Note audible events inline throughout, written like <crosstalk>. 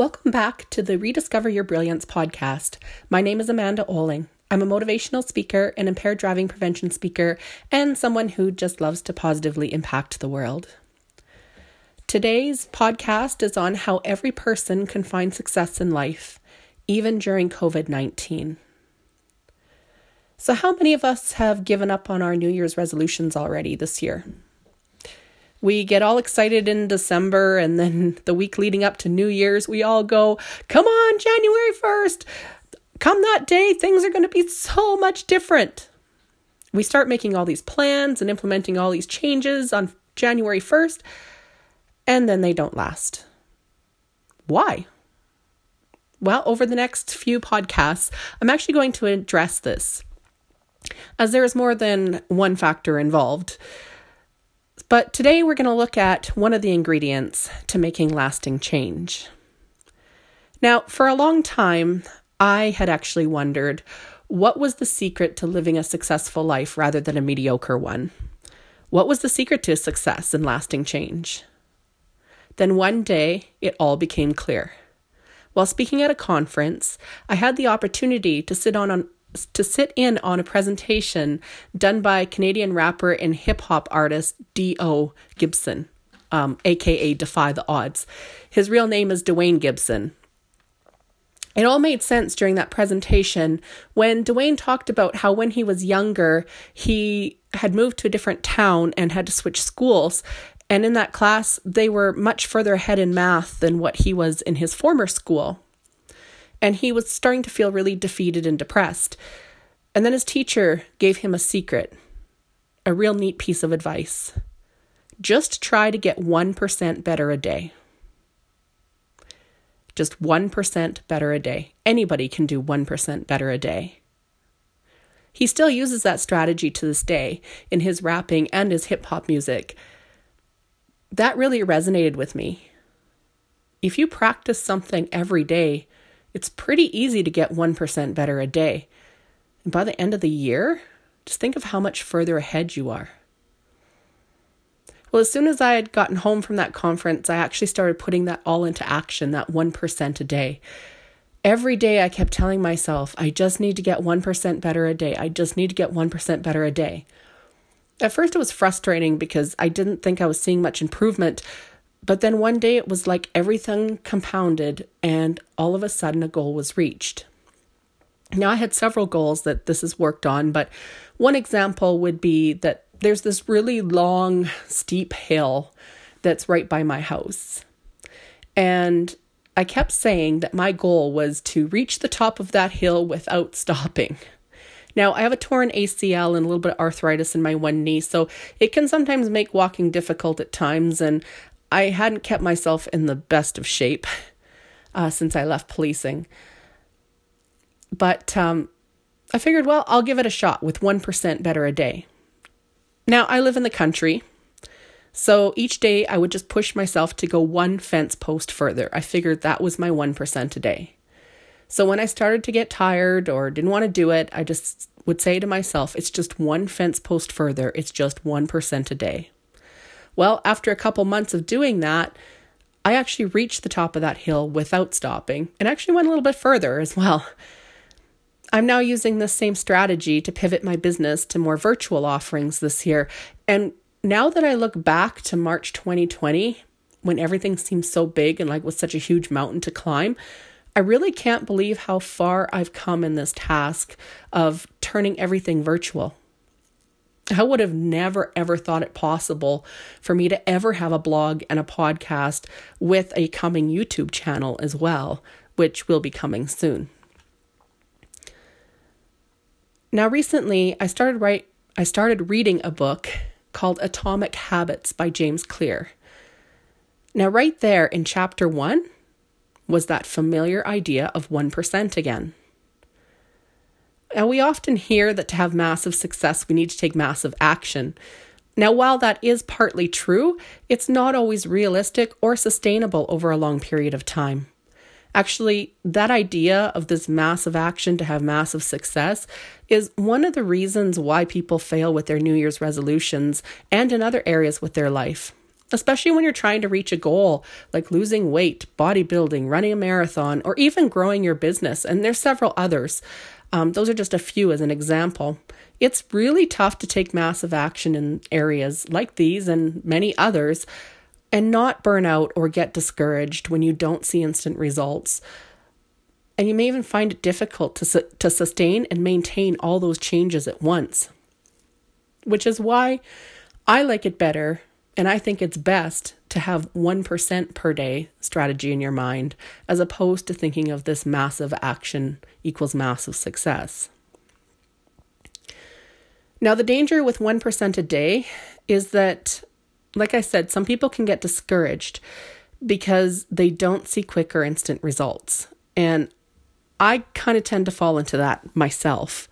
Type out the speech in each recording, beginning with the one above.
Welcome back to the Rediscover Your Brilliance podcast. My name is Amanda Oling. I'm a motivational speaker, an impaired driving prevention speaker, and someone who just loves to positively impact the world. Today's podcast is on how every person can find success in life, even during COVID 19. So, how many of us have given up on our New Year's resolutions already this year? We get all excited in December, and then <laughs> the week leading up to New Year's, we all go, Come on, January 1st. Come that day, things are going to be so much different. We start making all these plans and implementing all these changes on January 1st, and then they don't last. Why? Well, over the next few podcasts, I'm actually going to address this, as there is more than one factor involved. But today we're going to look at one of the ingredients to making lasting change. Now, for a long time, I had actually wondered what was the secret to living a successful life rather than a mediocre one? What was the secret to success and lasting change? Then one day, it all became clear. While speaking at a conference, I had the opportunity to sit on, to sit in on a presentation done by Canadian rapper and hip hop artist D.O. Gibson, um, aka Defy the Odds. His real name is Dwayne Gibson. It all made sense during that presentation when Dwayne talked about how when he was younger, he had moved to a different town and had to switch schools. And in that class, they were much further ahead in math than what he was in his former school and he was starting to feel really defeated and depressed. And then his teacher gave him a secret, a real neat piece of advice. Just try to get 1% better a day. Just 1% better a day. Anybody can do 1% better a day. He still uses that strategy to this day in his rapping and his hip hop music. That really resonated with me. If you practice something every day, it's pretty easy to get 1% better a day. And by the end of the year, just think of how much further ahead you are. Well, as soon as I had gotten home from that conference, I actually started putting that all into action, that 1% a day. Every day I kept telling myself, I just need to get 1% better a day. I just need to get 1% better a day. At first, it was frustrating because I didn't think I was seeing much improvement, but then one day it was like everything compounded, and all of a sudden a goal was reached. Now, I had several goals that this has worked on, but one example would be that there's this really long, steep hill that's right by my house. And I kept saying that my goal was to reach the top of that hill without stopping. Now, I have a torn ACL and a little bit of arthritis in my one knee, so it can sometimes make walking difficult at times. And I hadn't kept myself in the best of shape <laughs> uh, since I left policing. But um, I figured, well, I'll give it a shot with 1% better a day. Now, I live in the country, so each day I would just push myself to go one fence post further. I figured that was my 1% a day. So when I started to get tired or didn't want to do it, I just would say to myself, it's just one fence post further, it's just 1% a day. Well, after a couple months of doing that, I actually reached the top of that hill without stopping and actually went a little bit further as well. I'm now using this same strategy to pivot my business to more virtual offerings this year. And now that I look back to March 2020, when everything seemed so big and like was such a huge mountain to climb, I really can't believe how far I've come in this task of turning everything virtual. I would have never ever thought it possible for me to ever have a blog and a podcast with a coming YouTube channel as well, which will be coming soon. Now recently I started write I started reading a book called Atomic Habits by James Clear. Now right there in chapter 1 was that familiar idea of 1% again. Now, we often hear that to have massive success, we need to take massive action. Now, while that is partly true, it's not always realistic or sustainable over a long period of time. Actually, that idea of this massive action to have massive success is one of the reasons why people fail with their New Year's resolutions and in other areas with their life. especially when you're trying to reach a goal like losing weight, bodybuilding, running a marathon, or even growing your business. And there's several others. Um, those are just a few as an example. It's really tough to take massive action in areas like these and many others and not burn out or get discouraged when you don't see instant results. And you may even find it difficult to, su- to sustain and maintain all those changes at once, which is why I like it better and I think it's best to have 1% per day strategy in your mind as opposed to thinking of this massive action equals massive success. Now, the danger with 1% a day is that, like I said, some people can get discouraged because they don't see quick or instant results. And I kind of tend to fall into that myself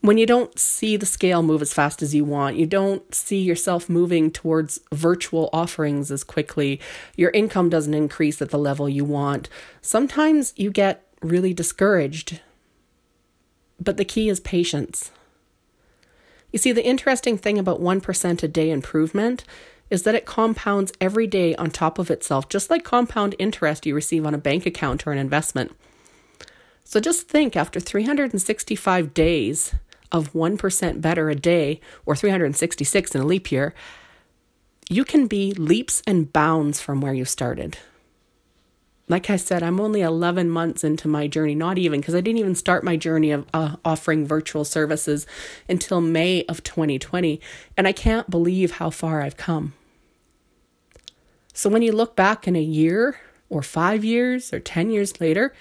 when you don't see the scale move as fast as you want, you don't see yourself moving towards virtual offerings as quickly, your income doesn't increase at the level you want, sometimes you get really discouraged. But the key is patience. You see, the interesting thing about 1% a day improvement is that it compounds every day on top of itself, just like compound interest you receive on a bank account or an investment. So just think after 365 days, of 1% better a day, or 366 in a leap year, you can be leaps and bounds from where you started. Like I said, I'm only 11 months into my journey, not even because I didn't even start my journey of uh, offering virtual services until May of 2020. And I can't believe how far I've come. So when you look back in a year or five years or 10 years later,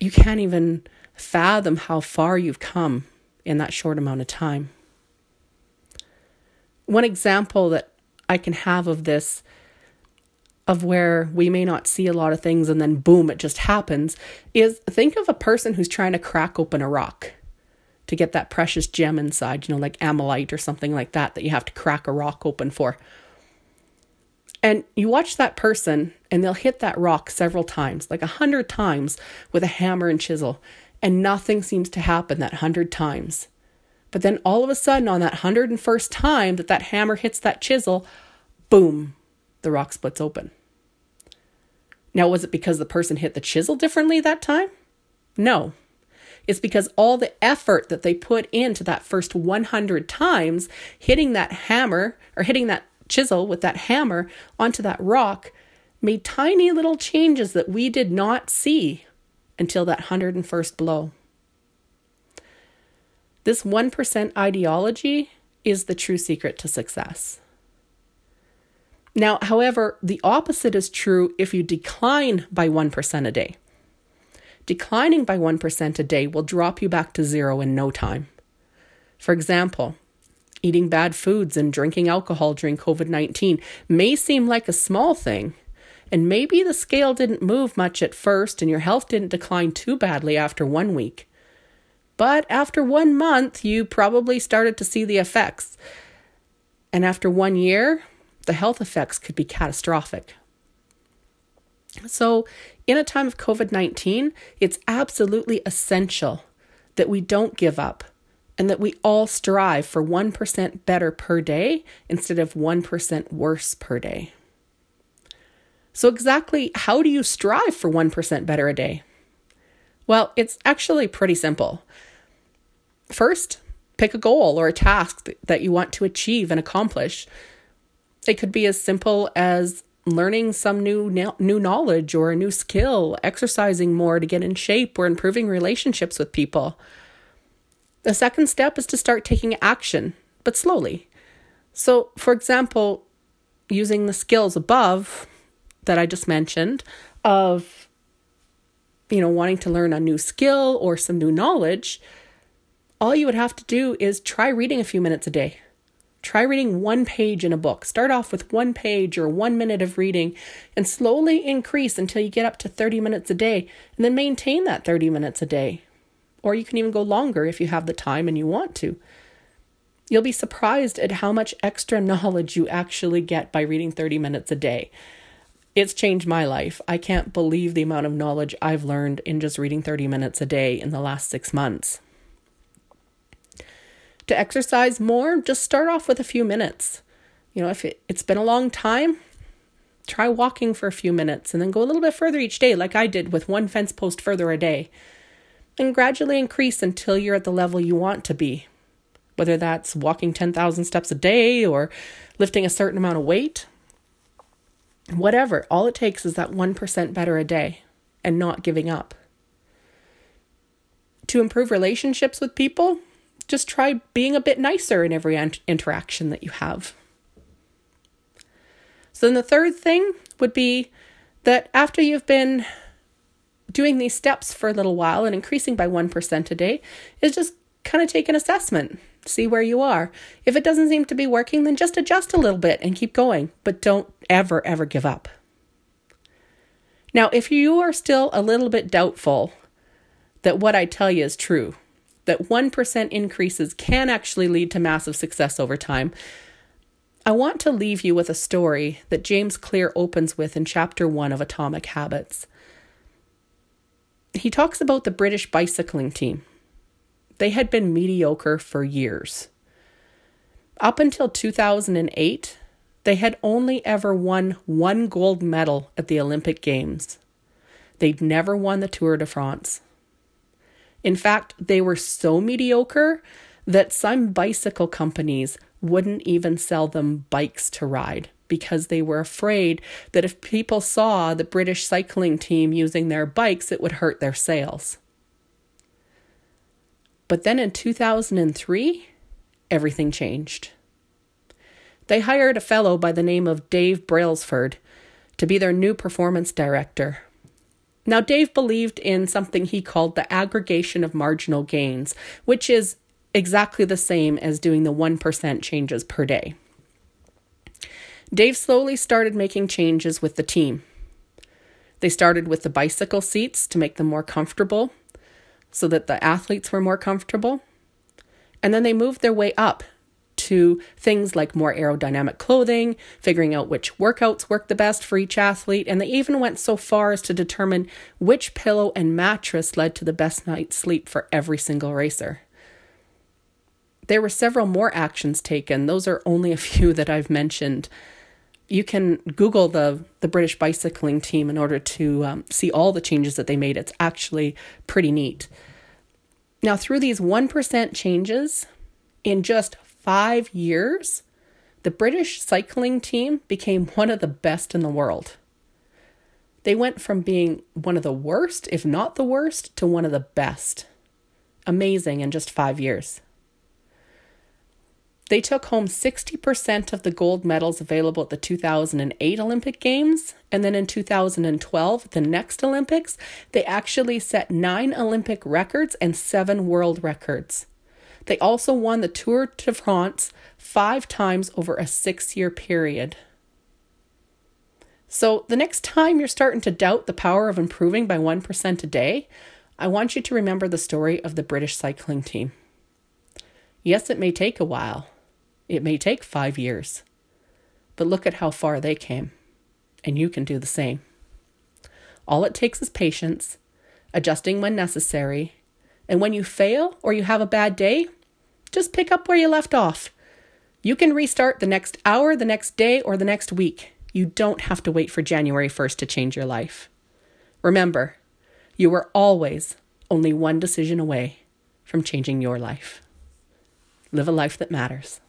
you can't even fathom how far you've come in that short amount of time. One example that I can have of this, of where we may not see a lot of things and then boom, it just happens, is think of a person who's trying to crack open a rock to get that precious gem inside, you know, like ammolite or something like that, that you have to crack a rock open for. And you watch that person and they'll hit that rock several times, like a hundred times with a hammer and chisel and nothing seems to happen that hundred times. But then all of a sudden, on that hundred and first time that that hammer hits that chisel, boom, the rock splits open. Now, was it because the person hit the chisel differently that time? No. It's because all the effort that they put into that first 100 times hitting that hammer or hitting that chisel with that hammer onto that rock made tiny little changes that we did not see until that 101st blow. This 1% ideology is the true secret to success. Now, however, the opposite is true if you decline by 1% a day. Declining by 1% a day will drop you back to zero in no time. For example, eating bad foods and drinking alcohol during COVID 19 may seem like a small thing, and maybe the scale didn't move much at first and your health didn't decline too badly after one week. But after one month, you probably started to see the effects. And after one year, the health effects could be catastrophic. So, in a time of COVID 19, it's absolutely essential that we don't give up and that we all strive for 1% better per day instead of 1% worse per day. So, exactly how do you strive for 1% better a day? Well, it's actually pretty simple. First, pick a goal or a task that you want to achieve and accomplish. It could be as simple as learning some new new knowledge or a new skill, exercising more to get in shape or improving relationships with people. The second step is to start taking action, but slowly. So, for example, using the skills above, that I just mentioned of, you know, wanting to learn a new skill or some new knowledge, all you would have to do is try reading a few minutes a day. Try reading one page in a book. Start off with one page or one minute of reading and slowly increase until you get up to 30 minutes a day and then maintain that 30 minutes a day. Or you can even go longer if you have the time and you want to. You'll be surprised at how much extra knowledge you actually get by reading 30 minutes a day. It's changed my life. I can't believe the amount of knowledge I've learned in just reading 30 minutes a day in the last six months. To exercise more, just start off with a few minutes. You know, if it, it's been a long time, try walking for a few minutes and then go a little bit further each day, like I did with one fence post further a day. And gradually increase until you're at the level you want to be. Whether that's walking 10,000 steps a day or lifting a certain amount of weight, whatever. All it takes is that 1% better a day and not giving up. To improve relationships with people, just try being a bit nicer in every interaction that you have. So, then the third thing would be that after you've been doing these steps for a little while and increasing by 1% a day, is just kind of take an assessment, see where you are. If it doesn't seem to be working, then just adjust a little bit and keep going, but don't ever, ever give up. Now, if you are still a little bit doubtful that what I tell you is true, that 1% increases can actually lead to massive success over time, I want to leave you with a story that James Clear opens with in chapter 1 of Atomic Habits. He talks about the British bicycling team. They had been mediocre for years. Up until 2008, they had only ever won one gold medal at the Olympic Games. They'd never won the Tour de France. In fact, they were so mediocre that some bicycle companies wouldn't even sell them bikes to ride because they were afraid that if people saw the British cycling team using their bikes, it would hurt their sales. But then in 2003, everything changed. They hired a fellow by the name of Dave Brailsford to be their new performance director. Now, Dave believed in something he called the aggregation of marginal gains, which is exactly the same as doing the 1% changes per day. Dave slowly started making changes with the team. They started with the bicycle seats to make them more comfortable so that the athletes were more comfortable. And then they moved their way up to things like more aerodynamic clothing, figuring out which workouts work the best for each athlete, and they even went so far as to determine which pillow and mattress led to the best night's sleep for every single racer. There were several more actions taken. Those are only a few that I've mentioned. You can Google the the British bicycling team in order to um, see all the changes that they made. It's actually pretty neat. Now, through these 1% changes in just five years, the British cycling team became one of the best in the world. They went from being one of the worst, if not the worst, to one of the best. Amazing in just five years. They took home 60% of the gold medals available at the 2008 Olympic Games. And then in 2012, the next Olympics, they actually set nine Olympic records and seven world records. They also won the Tour de France five times over a six year period. So, the next time you're starting to doubt the power of improving by 1% a day, I want you to remember the story of the British cycling team. Yes, it may take a while, it may take five years, but look at how far they came, and you can do the same. All it takes is patience, adjusting when necessary, and when you fail or you have a bad day, just pick up where you left off. You can restart the next hour, the next day, or the next week. You don't have to wait for January 1st to change your life. Remember, you are always only one decision away from changing your life. Live a life that matters.